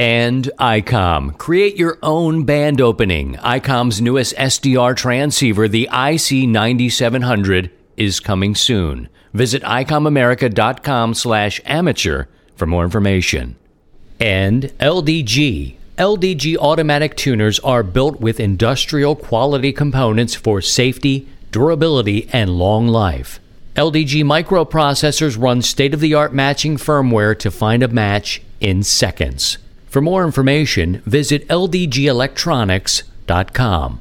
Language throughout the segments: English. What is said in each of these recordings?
And ICOM. Create your own band opening. ICOM's newest SDR transceiver, the IC9700, is coming soon. Visit icomamerica.com slash amateur for more information. And LDG. LDG automatic tuners are built with industrial quality components for safety, durability, and long life. LDG microprocessors run state of the art matching firmware to find a match in seconds. For more information, visit ldgelectronics.com.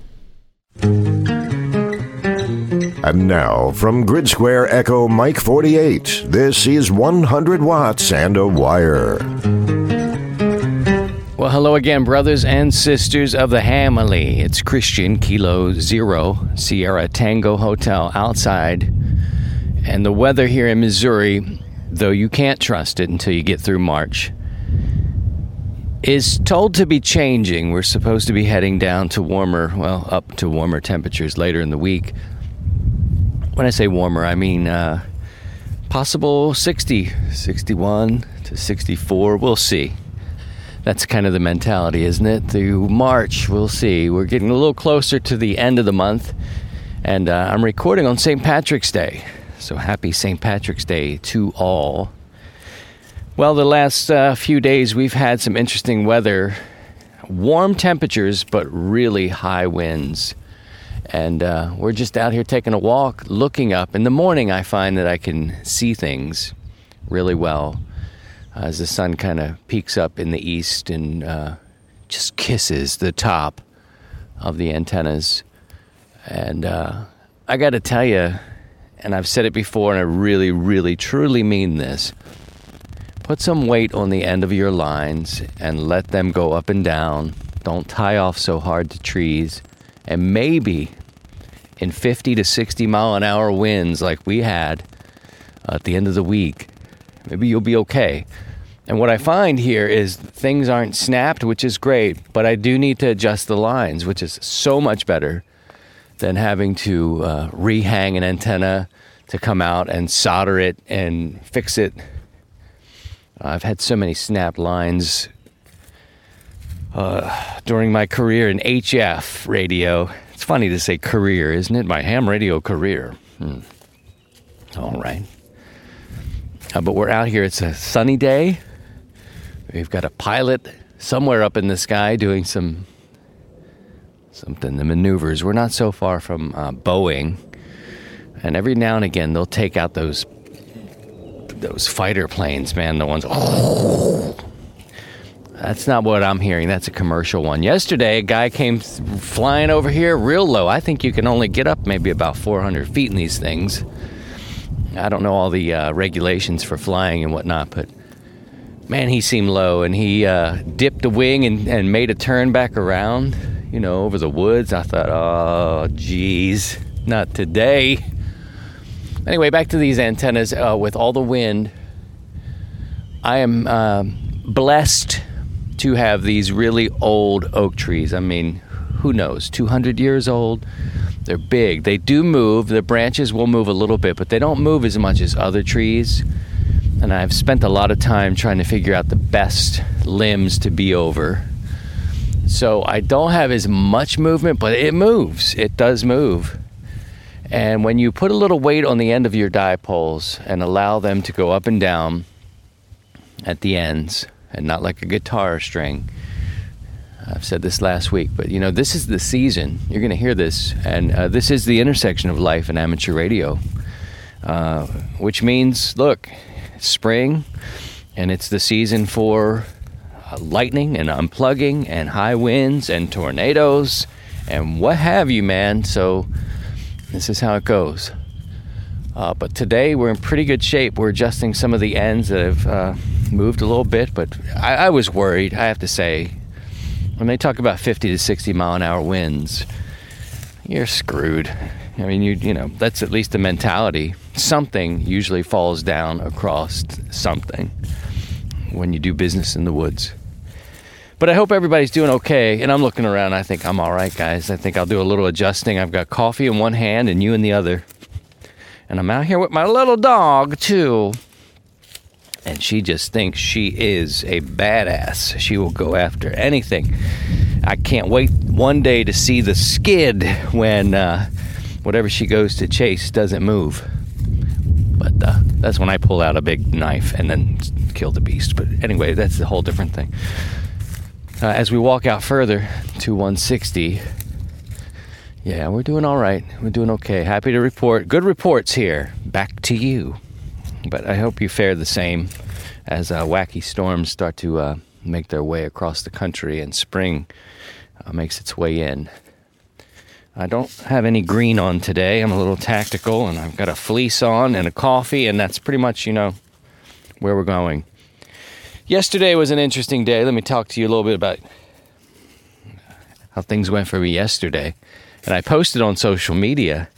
And now, from Grid Square Echo Mike 48, this is 100 Watts and a Wire. Well, hello again, brothers and sisters of the Hamily. It's Christian Kilo Zero Sierra Tango Hotel outside. And the weather here in Missouri, though you can't trust it until you get through March, is told to be changing. We're supposed to be heading down to warmer, well, up to warmer temperatures later in the week. When I say warmer, I mean uh, possible 60, 61 to 64. We'll see. That's kind of the mentality, isn't it? Through March, we'll see. We're getting a little closer to the end of the month, and uh, I'm recording on St. Patrick's Day. So happy St. Patrick's Day to all. Well, the last uh, few days we've had some interesting weather. Warm temperatures, but really high winds. And uh, we're just out here taking a walk, looking up. In the morning, I find that I can see things really well as the sun kind of peaks up in the east and uh, just kisses the top of the antennas. And uh, I got to tell you, and I've said it before, and I really, really, truly mean this. Put some weight on the end of your lines and let them go up and down. Don't tie off so hard to trees. And maybe in 50 to 60 mile an hour winds like we had at the end of the week, maybe you'll be okay. And what I find here is things aren't snapped, which is great, but I do need to adjust the lines, which is so much better than having to uh, rehang an antenna to come out and solder it and fix it. I've had so many snap lines uh, during my career in HF radio. It's funny to say career, isn't it? My ham radio career. Hmm. All right. Uh, but we're out here. It's a sunny day. We've got a pilot somewhere up in the sky doing some something, the maneuvers. We're not so far from uh, Boeing, and every now and again they'll take out those those fighter planes, man. The ones. Oh, that's not what I'm hearing. That's a commercial one. Yesterday, a guy came flying over here real low. I think you can only get up maybe about 400 feet in these things. I don't know all the uh, regulations for flying and whatnot, but man, he seemed low and he uh, dipped a wing and, and made a turn back around, you know, over the woods. I thought, oh, geez, not today. Anyway, back to these antennas uh, with all the wind. I am uh, blessed to have these really old oak trees. I mean, who knows, 200 years old. They're big. They do move. The branches will move a little bit, but they don't move as much as other trees. And I've spent a lot of time trying to figure out the best limbs to be over. So I don't have as much movement, but it moves. It does move. And when you put a little weight on the end of your dipoles and allow them to go up and down at the ends, and not like a guitar string. I've said this last week, but you know, this is the season. You're going to hear this, and uh, this is the intersection of life and amateur radio, uh, which means, look, spring, and it's the season for uh, lightning and unplugging and high winds and tornadoes and what have you, man. So, this is how it goes. Uh, but today we're in pretty good shape. We're adjusting some of the ends that have uh, moved a little bit, but I, I was worried. I have to say, when they talk about 50 to 60 mile an hour winds, you're screwed. I mean, you you know that's at least the mentality. Something usually falls down across something when you do business in the woods. But I hope everybody's doing okay. And I'm looking around. I think I'm all right, guys. I think I'll do a little adjusting. I've got coffee in one hand and you in the other. And I'm out here with my little dog, too. And she just thinks she is a badass. She will go after anything. I can't wait one day to see the skid when uh, whatever she goes to chase doesn't move. But uh, that's when I pull out a big knife and then kill the beast. But anyway, that's a whole different thing. Uh, as we walk out further to 160, yeah, we're doing all right. We're doing okay. Happy to report. Good reports here. Back to you. But I hope you fare the same as uh, wacky storms start to uh, make their way across the country and spring uh, makes its way in. I don't have any green on today. I'm a little tactical and I've got a fleece on and a coffee, and that's pretty much, you know, where we're going. Yesterday was an interesting day. Let me talk to you a little bit about how things went for me yesterday. And I posted on social media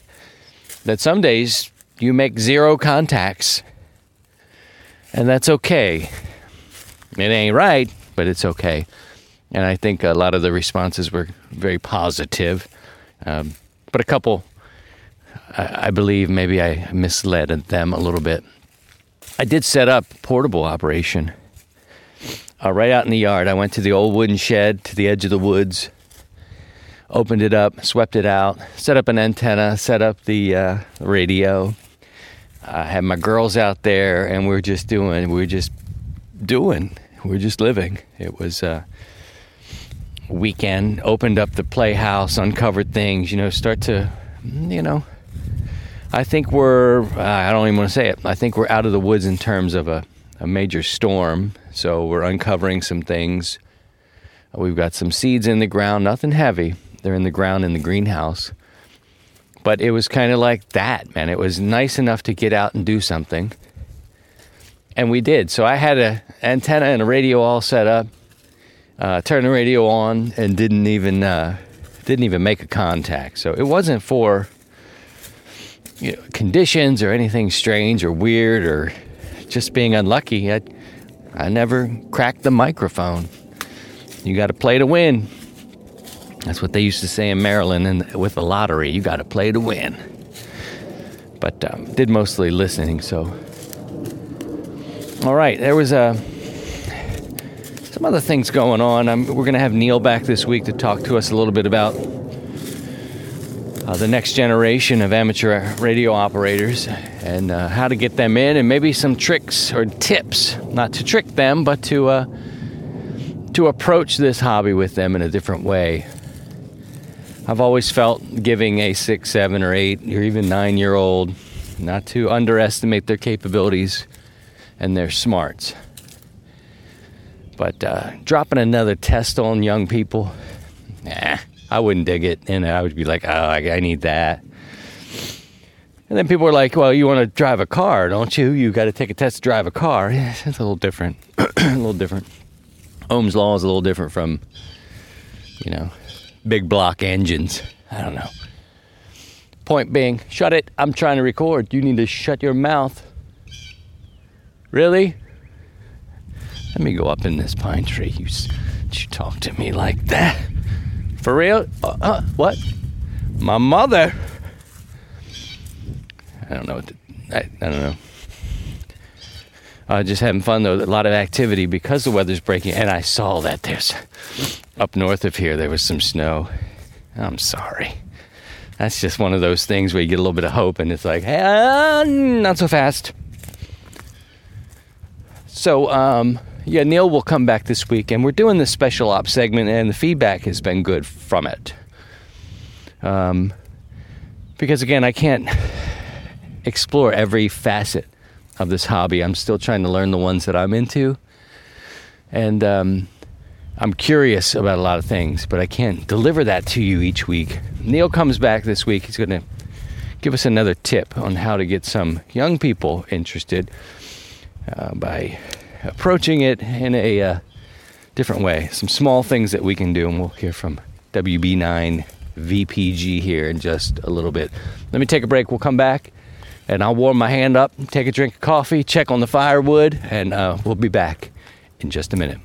that some days you make zero contacts, and that's okay. It ain't right, but it's okay. And I think a lot of the responses were very positive. Um, but a couple, I, I believe maybe I misled them a little bit. I did set up portable operation uh, right out in the yard. I went to the old wooden shed to the edge of the woods, opened it up, swept it out, set up an antenna, set up the uh, radio. I had my girls out there, and we are just doing, we are just doing, we are just living. It was a weekend, opened up the playhouse, uncovered things, you know, start to, you know, I think we're, uh, I don't even want to say it, I think we're out of the woods in terms of a, a major storm so we're uncovering some things. We've got some seeds in the ground, nothing heavy. They're in the ground in the greenhouse. But it was kind of like that, man. It was nice enough to get out and do something. And we did. So I had an antenna and a radio all set up. Uh, turned the radio on and didn't even uh, didn't even make a contact. So it wasn't for you know, conditions or anything strange or weird or just being unlucky. I, I never cracked the microphone. You got to play to win. That's what they used to say in Maryland and with the lottery. You got to play to win. But um, did mostly listening, so. All right, there was a uh, some other things going on. Um, we're going to have Neil back this week to talk to us a little bit about uh, the next generation of amateur radio operators and uh, how to get them in, and maybe some tricks or tips, not to trick them, but to uh, to approach this hobby with them in a different way. I've always felt giving a six, seven, or eight, or even nine year old not to underestimate their capabilities and their smarts. But uh, dropping another test on young people, nah, I wouldn't dig it. And I would be like, oh, I, I need that. And then people were like, well, you want to drive a car, don't you? You got to take a test to drive a car. Yeah, it's a little different. a little different. Ohm's law is a little different from, you know, big block engines. I don't know. Point being, shut it. I'm trying to record. You need to shut your mouth. Really? Let me go up in this pine tree. You, you talk to me like that. For real? Uh, uh, what? My mother. I don't know what. I, I don't know. Uh, just having fun though. A lot of activity because the weather's breaking, and I saw that there's up north of here there was some snow. I'm sorry. That's just one of those things where you get a little bit of hope, and it's like, hey, uh, not so fast. So, um, yeah, Neil will come back this week, and we're doing this special op segment, and the feedback has been good from it. Um, because again, I can't explore every facet of this hobby. I'm still trying to learn the ones that I'm into, and um, I'm curious about a lot of things, but I can't deliver that to you each week. Neil comes back this week. He's going to give us another tip on how to get some young people interested uh, by approaching it in a uh, different way. Some small things that we can do, and we'll hear from WB9 VPG here in just a little bit. Let me take a break. We'll come back and I'll warm my hand up, take a drink of coffee, check on the firewood, and uh, we'll be back in just a minute.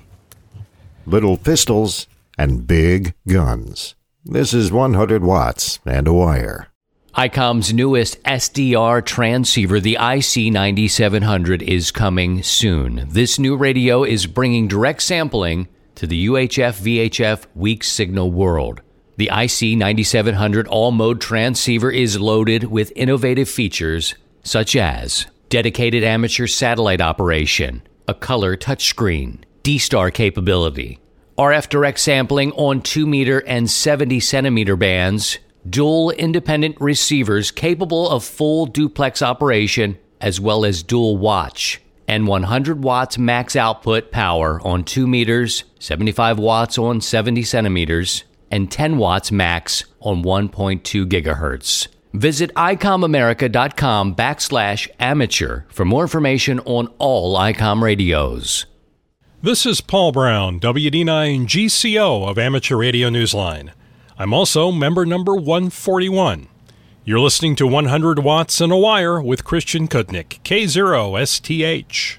Little pistols and big guns. This is 100 watts and a wire. ICOM's newest SDR transceiver, the IC9700, is coming soon. This new radio is bringing direct sampling to the UHF VHF weak signal world. The IC9700 all mode transceiver is loaded with innovative features such as dedicated amateur satellite operation, a color touchscreen, D Star capability, RF direct sampling on 2 meter and 70 centimeter bands, dual independent receivers capable of full duplex operation, as well as dual watch, and 100 watts max output power on 2 meters, 75 watts on 70 centimeters, and 10 watts max on 1.2 gigahertz. Visit icomamerica.com backslash amateur for more information on all ICOM radios. This is Paul Brown, WD9 GCO of Amateur Radio Newsline. I'm also member number 141. You're listening to 100 Watts and a Wire with Christian Cudnik, K0STH.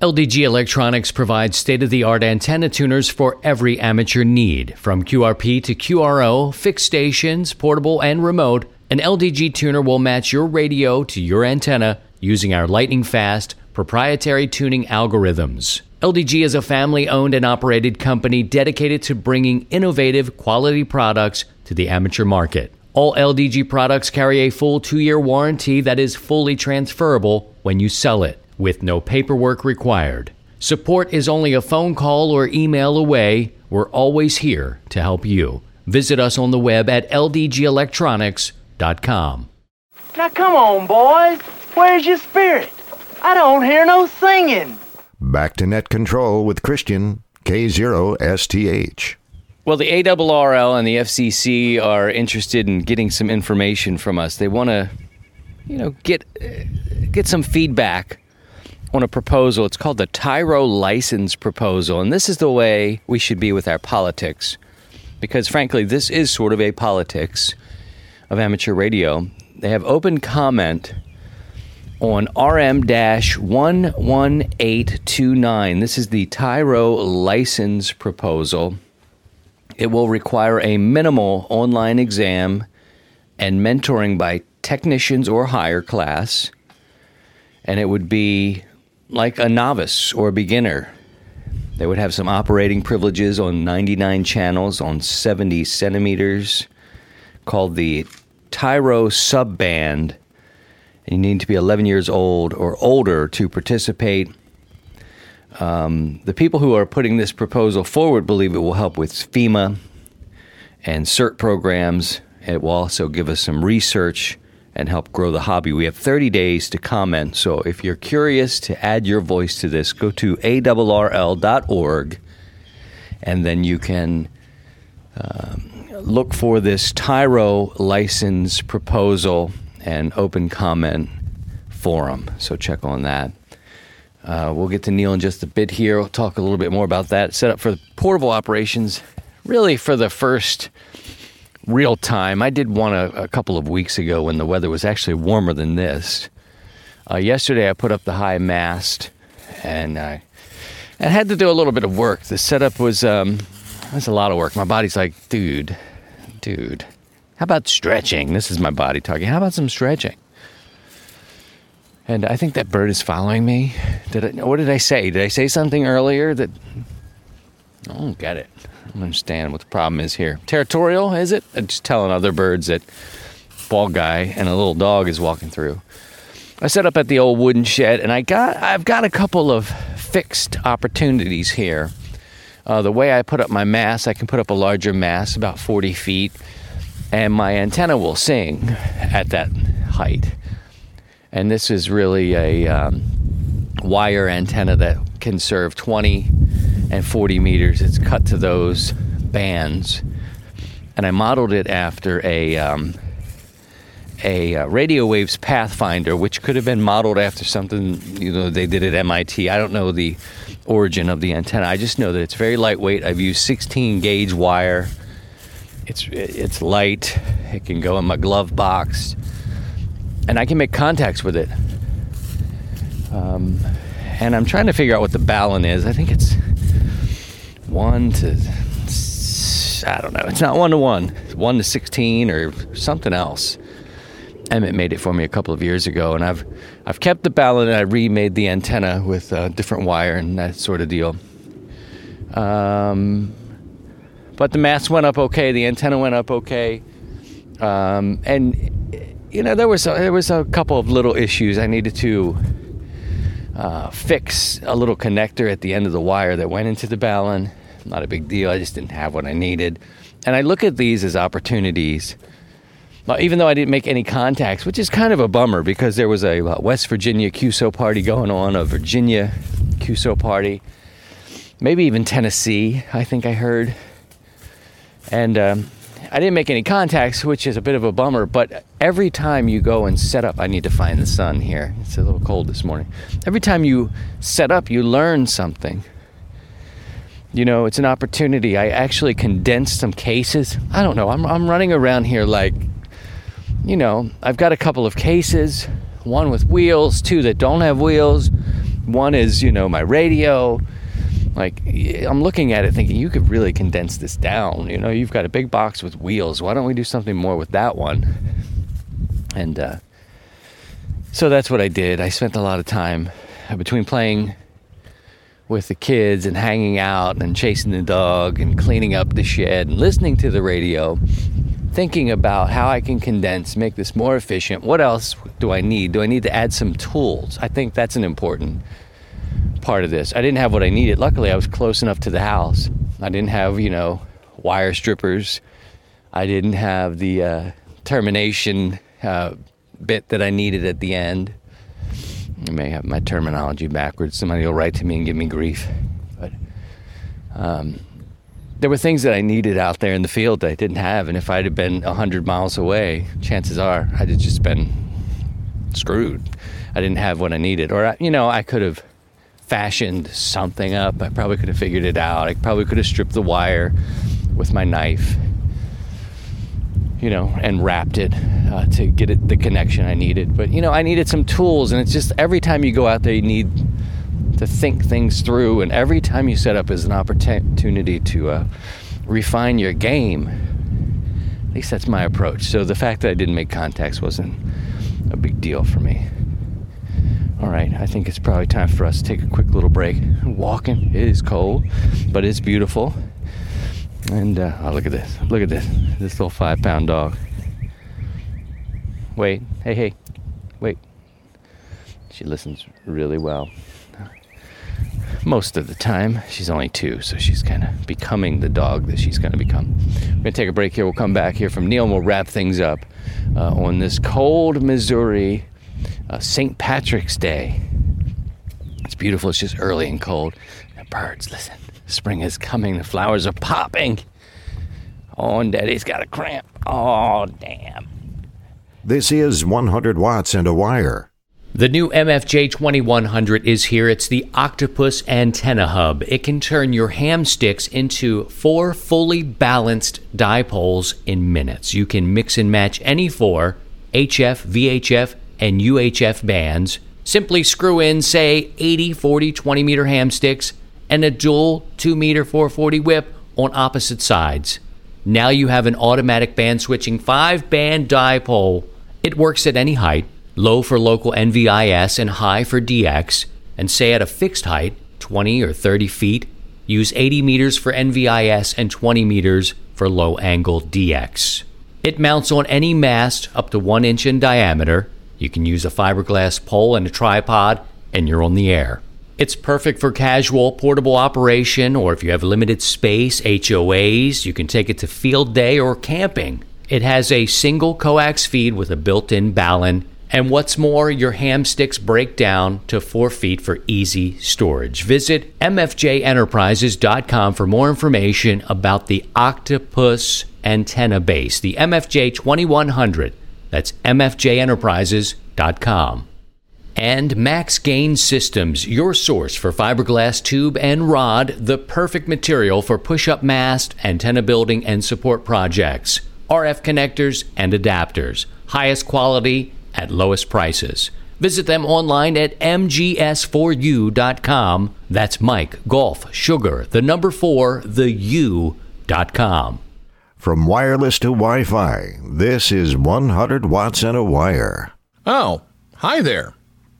LDG Electronics provides state of the art antenna tuners for every amateur need. From QRP to QRO, fixed stations, portable, and remote, an LDG tuner will match your radio to your antenna using our lightning fast proprietary tuning algorithms. LDG is a family owned and operated company dedicated to bringing innovative quality products to the amateur market. All LDG products carry a full two year warranty that is fully transferable when you sell it, with no paperwork required. Support is only a phone call or email away. We're always here to help you. Visit us on the web at ldgelectronics.com. Now come on, boys. Where's your spirit? I don't hear no singing. Back to net control with Christian, K0STH. Well, the ARRL and the FCC are interested in getting some information from us. They want to, you know, get get some feedback on a proposal. It's called the Tyro license proposal, and this is the way we should be with our politics, because frankly, this is sort of a politics of amateur radio. They have open comment on RM 11829. This is the Tyro license proposal. It will require a minimal online exam and mentoring by technicians or higher class. And it would be like a novice or a beginner. They would have some operating privileges on 99 channels on 70 centimeters called the Tyro subband you need to be 11 years old or older to participate. Um, the people who are putting this proposal forward believe it will help with FEMA and CERT programs. It will also give us some research and help grow the hobby. We have 30 days to comment. So if you're curious to add your voice to this, go to arrl.org and then you can um, look for this Tyro license proposal and open comment forum. So check on that. Uh, we'll get to Neil in just a bit here. We'll talk a little bit more about that. Set up for portable operations, really for the first real time. I did one a, a couple of weeks ago when the weather was actually warmer than this. Uh, yesterday, I put up the high mast and I, I had to do a little bit of work. The setup was um, a lot of work. My body's like, dude, dude, how about stretching? This is my body talking. How about some stretching? And I think that bird is following me. Did I, what did I say? Did I say something earlier that I don't get it? I don't understand what the problem is here. Territorial, is it? I'm just telling other birds that bald guy and a little dog is walking through. I set up at the old wooden shed, and I got I've got a couple of fixed opportunities here. Uh, the way I put up my mass, I can put up a larger mass, about 40 feet and my antenna will sing at that height. And this is really a um, wire antenna that can serve 20 and 40 meters. It's cut to those bands. And I modeled it after a, um, a uh, radio waves pathfinder, which could have been modeled after something you know they did at MIT. I don't know the origin of the antenna. I just know that it's very lightweight. I've used 16 gauge wire. It's it's light. It can go in my glove box, and I can make contacts with it. Um, and I'm trying to figure out what the balun is. I think it's one to I don't know. It's not one to one. It's one to 16 or something else. Emmett made it for me a couple of years ago, and I've I've kept the balun and I remade the antenna with a different wire and that sort of deal. Um, but the mast went up okay, the antenna went up okay, um, and you know there was a, there was a couple of little issues I needed to uh, fix a little connector at the end of the wire that went into the balun. Not a big deal. I just didn't have what I needed, and I look at these as opportunities even though I didn't make any contacts, which is kind of a bummer because there was a uh, West Virginia QSO party going on, a Virginia QSO party, maybe even Tennessee, I think I heard. And um, I didn't make any contacts, which is a bit of a bummer, but every time you go and set up, I need to find the sun here. It's a little cold this morning. Every time you set up, you learn something. You know, it's an opportunity. I actually condensed some cases. I don't know. I'm, I'm running around here like you know, I've got a couple of cases, one with wheels, two that don't have wheels. One is, you know, my radio. Like, I'm looking at it thinking, you could really condense this down. You know, you've got a big box with wheels. Why don't we do something more with that one? And uh, so that's what I did. I spent a lot of time between playing with the kids and hanging out and chasing the dog and cleaning up the shed and listening to the radio thinking about how I can condense, make this more efficient. What else do I need? Do I need to add some tools? I think that's an important part of this. I didn't have what I needed. Luckily, I was close enough to the house. I didn't have, you know, wire strippers. I didn't have the uh, termination uh, bit that I needed at the end. I may have my terminology backwards. Somebody will write to me and give me grief. But um, there were things that I needed out there in the field that I didn't have, and if I'd have been hundred miles away, chances are I'd have just been screwed. I didn't have what I needed, or you know, I could have fashioned something up. I probably could have figured it out. I probably could have stripped the wire with my knife, you know, and wrapped it uh, to get it the connection I needed. But you know, I needed some tools, and it's just every time you go out there, you need to think things through, and every time you set up is an opportunity to uh, refine your game. At least that's my approach. So the fact that I didn't make contacts wasn't a big deal for me. All right, I think it's probably time for us to take a quick little break. Walking, it is cold, but it's beautiful. And uh, oh, look at this! Look at this! This little five-pound dog. Wait, hey, hey, wait. She listens really well most of the time. She's only two, so she's kind of becoming the dog that she's going to become. We're going to take a break here. We'll come back here from Neil and we'll wrap things up uh, on this cold Missouri uh, St. Patrick's Day. It's beautiful. It's just early and cold. The birds, listen. Spring is coming. The flowers are popping. Oh, and Daddy's got a cramp. Oh, damn. This is 100 watts and a wire. The new MFJ 2100 is here. It's the Octopus Antenna Hub. It can turn your ham sticks into four fully balanced dipoles in minutes. You can mix and match any four HF, VHF, and UHF bands. Simply screw in, say, 80, 40, 20 meter ham sticks and a dual 2 meter 440 whip on opposite sides. Now you have an automatic band switching 5 band dipole. It works at any height low for local NVIS and high for DX, and say at a fixed height, 20 or 30 feet, use 80 meters for NVIS and 20 meters for low angle DX. It mounts on any mast up to 1 inch in diameter. You can use a fiberglass pole and a tripod, and you're on the air. It's perfect for casual portable operation, or if you have limited space, HOAs, you can take it to field day or camping. It has a single coax feed with a built in balun and what's more, your ham sticks break down to four feet for easy storage. Visit MFJEnterprises.com for more information about the Octopus antenna base, the MFJ 2100. That's mfjenterprises.com. And Max Gain Systems, your source for fiberglass tube and rod, the perfect material for push up mast, antenna building, and support projects. RF connectors and adapters. Highest quality at lowest prices. Visit them online at mgs4u.com. That's Mike, Golf, Sugar, the number four, the U.com. From wireless to Wi Fi, this is 100 Watts and a Wire. Oh, hi there.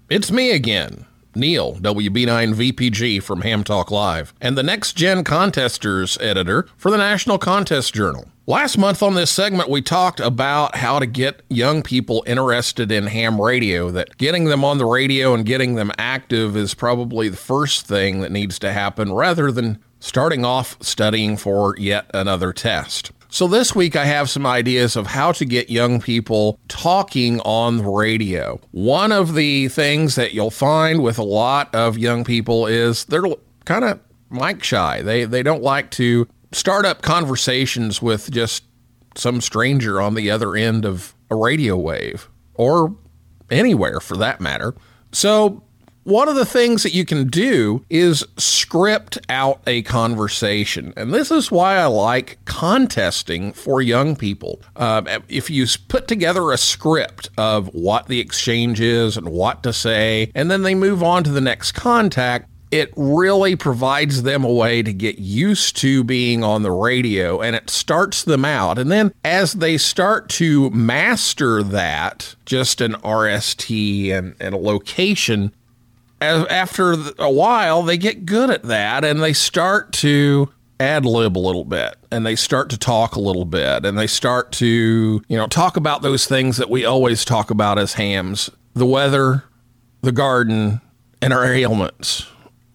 It's me again, Neil, WB9VPG from Ham Talk Live, and the Next Gen Contesters editor for the National Contest Journal. Last month on this segment, we talked about how to get young people interested in ham radio, that getting them on the radio and getting them active is probably the first thing that needs to happen rather than starting off studying for yet another test. So, this week I have some ideas of how to get young people talking on the radio. One of the things that you'll find with a lot of young people is they're kind of mic shy. They, they don't like to start up conversations with just some stranger on the other end of a radio wave or anywhere for that matter. So, one of the things that you can do is script out a conversation. And this is why I like contesting for young people. Um, if you put together a script of what the exchange is and what to say, and then they move on to the next contact, it really provides them a way to get used to being on the radio and it starts them out. And then as they start to master that, just an RST and, and a location, after a while, they get good at that and they start to ad lib a little bit and they start to talk a little bit and they start to, you know, talk about those things that we always talk about as hams the weather, the garden, and our ailments.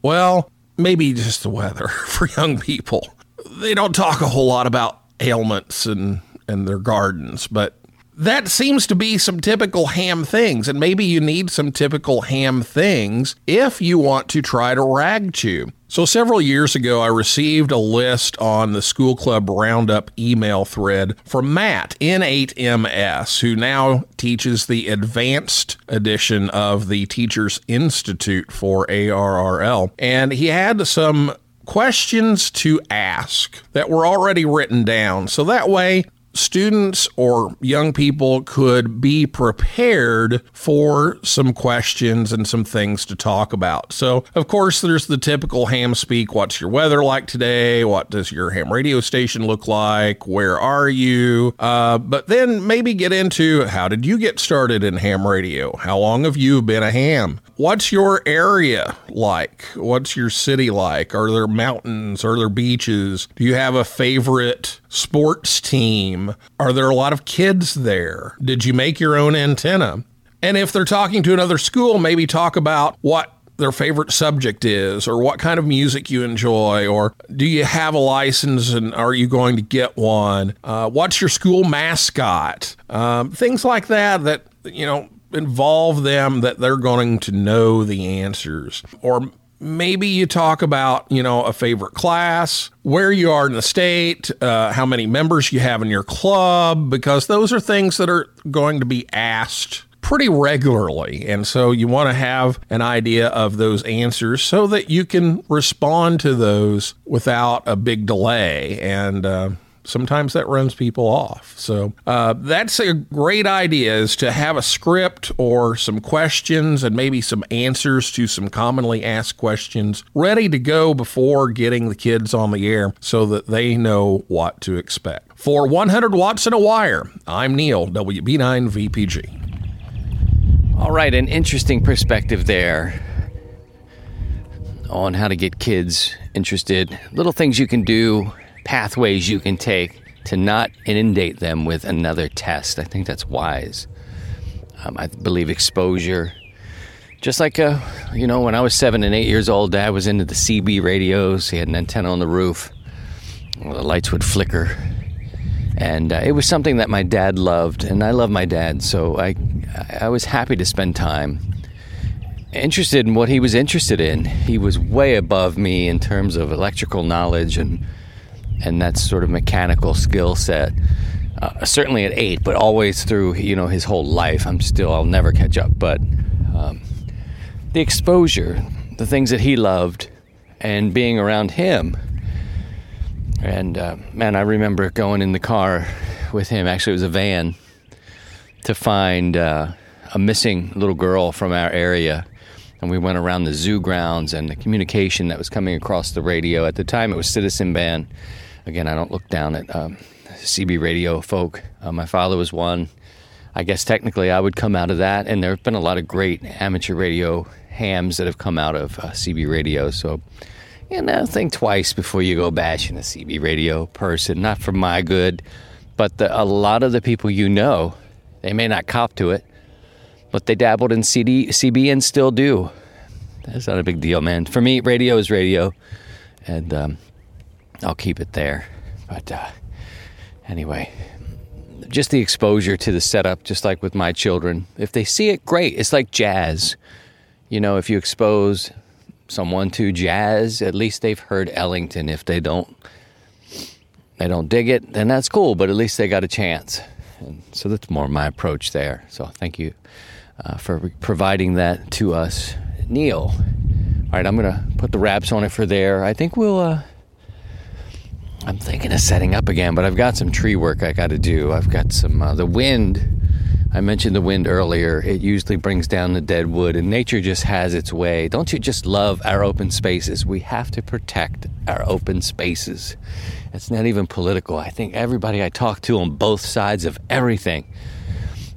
Well, maybe just the weather for young people. They don't talk a whole lot about ailments and, and their gardens, but that seems to be some typical ham things, and maybe you need some typical ham things if you want to try to rag chew. So, several years ago, I received a list on the School Club Roundup email thread from Matt, N8MS, who now teaches the advanced edition of the Teachers Institute for ARRL. And he had some questions to ask that were already written down. So that way students or young people could be prepared for some questions and some things to talk about. So, of course, there's the typical ham speak what's your weather like today? What does your ham radio station look like? Where are you? Uh, but then maybe get into how did you get started in ham radio? How long have you been a ham? What's your area like? What's your city like? Are there mountains? Are there beaches? Do you have a favorite sports team? Are there a lot of kids there? Did you make your own antenna? And if they're talking to another school, maybe talk about what their favorite subject is or what kind of music you enjoy or do you have a license and are you going to get one uh, what's your school mascot um, things like that that you know involve them that they're going to know the answers or maybe you talk about you know a favorite class where you are in the state uh, how many members you have in your club because those are things that are going to be asked pretty regularly. And so you want to have an idea of those answers so that you can respond to those without a big delay. And uh, sometimes that runs people off. So uh, that's a great idea is to have a script or some questions and maybe some answers to some commonly asked questions ready to go before getting the kids on the air so that they know what to expect. For 100 watts in a wire, I'm Neil, WB9VPG. All right, an interesting perspective there on how to get kids interested. Little things you can do pathways you can take to not inundate them with another test. I think that's wise. Um, I believe exposure. Just like, uh, you know, when I was seven and eight years old, dad was into the CB radios. He had an antenna on the roof. Well, the lights would flicker. And uh, it was something that my dad loved, and I love my dad, so I, I was happy to spend time interested in what he was interested in. He was way above me in terms of electrical knowledge and and that sort of mechanical skill set. uh, certainly at eight, but always through you know his whole life. I'm still I'll never catch up, but um, the exposure, the things that he loved, and being around him. And uh, man, I remember going in the car with him. Actually, it was a van to find uh, a missing little girl from our area. And we went around the zoo grounds and the communication that was coming across the radio. At the time, it was Citizen Band. Again, I don't look down at um, CB radio folk. Uh, my father was one. I guess technically I would come out of that. And there have been a lot of great amateur radio hams that have come out of uh, CB radio. So, you know, think twice before you go bashing a CB radio person. Not for my good, but the, a lot of the people you know, they may not cop to it, but they dabbled in CD, CB and still do. That's not a big deal, man. For me, radio is radio, and um, I'll keep it there. But uh, anyway, just the exposure to the setup, just like with my children. If they see it, great. It's like jazz. You know, if you expose someone to jazz, at least they've heard Ellington. If they don't, they don't dig it, then that's cool. But at least they got a chance. And so that's more my approach there. So thank you uh, for providing that to us, Neil. All right, I'm gonna put the wraps on it for there. I think we'll. Uh, I'm thinking of setting up again, but I've got some tree work I got to do. I've got some uh, the wind. I mentioned the wind earlier. It usually brings down the dead wood, and nature just has its way. Don't you just love our open spaces? We have to protect our open spaces. It's not even political. I think everybody I talk to on both sides of everything,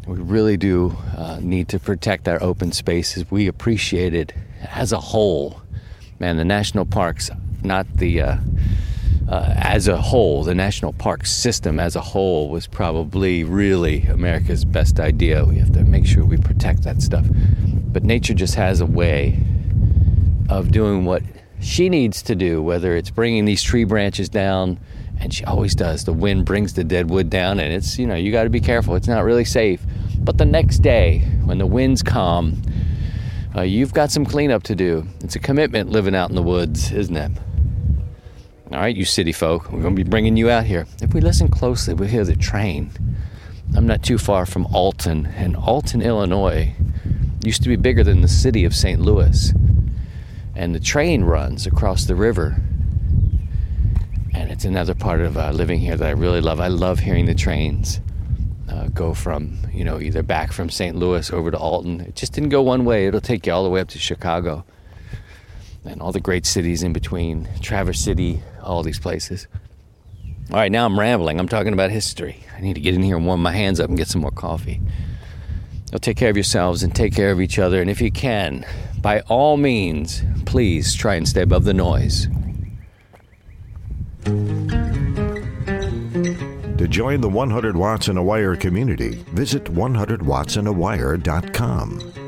we really do uh, need to protect our open spaces. We appreciate it as a whole. Man, the national parks, not the. Uh, uh, as a whole, the national park system as a whole was probably really America's best idea. We have to make sure we protect that stuff. But nature just has a way of doing what she needs to do, whether it's bringing these tree branches down, and she always does. The wind brings the dead wood down, and it's, you know, you got to be careful. It's not really safe. But the next day, when the wind's calm, uh, you've got some cleanup to do. It's a commitment living out in the woods, isn't it? All right, you city folk, we're going to be bringing you out here. If we listen closely, we'll hear the train. I'm not too far from Alton, and Alton, Illinois used to be bigger than the city of St. Louis. And the train runs across the river. And it's another part of uh, living here that I really love. I love hearing the trains uh, go from, you know, either back from St. Louis over to Alton. It just didn't go one way, it'll take you all the way up to Chicago and all the great cities in between, Traverse City, all these places. All right, now I'm rambling. I'm talking about history. I need to get in here and warm my hands up and get some more coffee. You'll take care of yourselves and take care of each other. And if you can, by all means, please try and stay above the noise. To join the 100 Watts in a Wire community, visit 100wattsinaWire.com.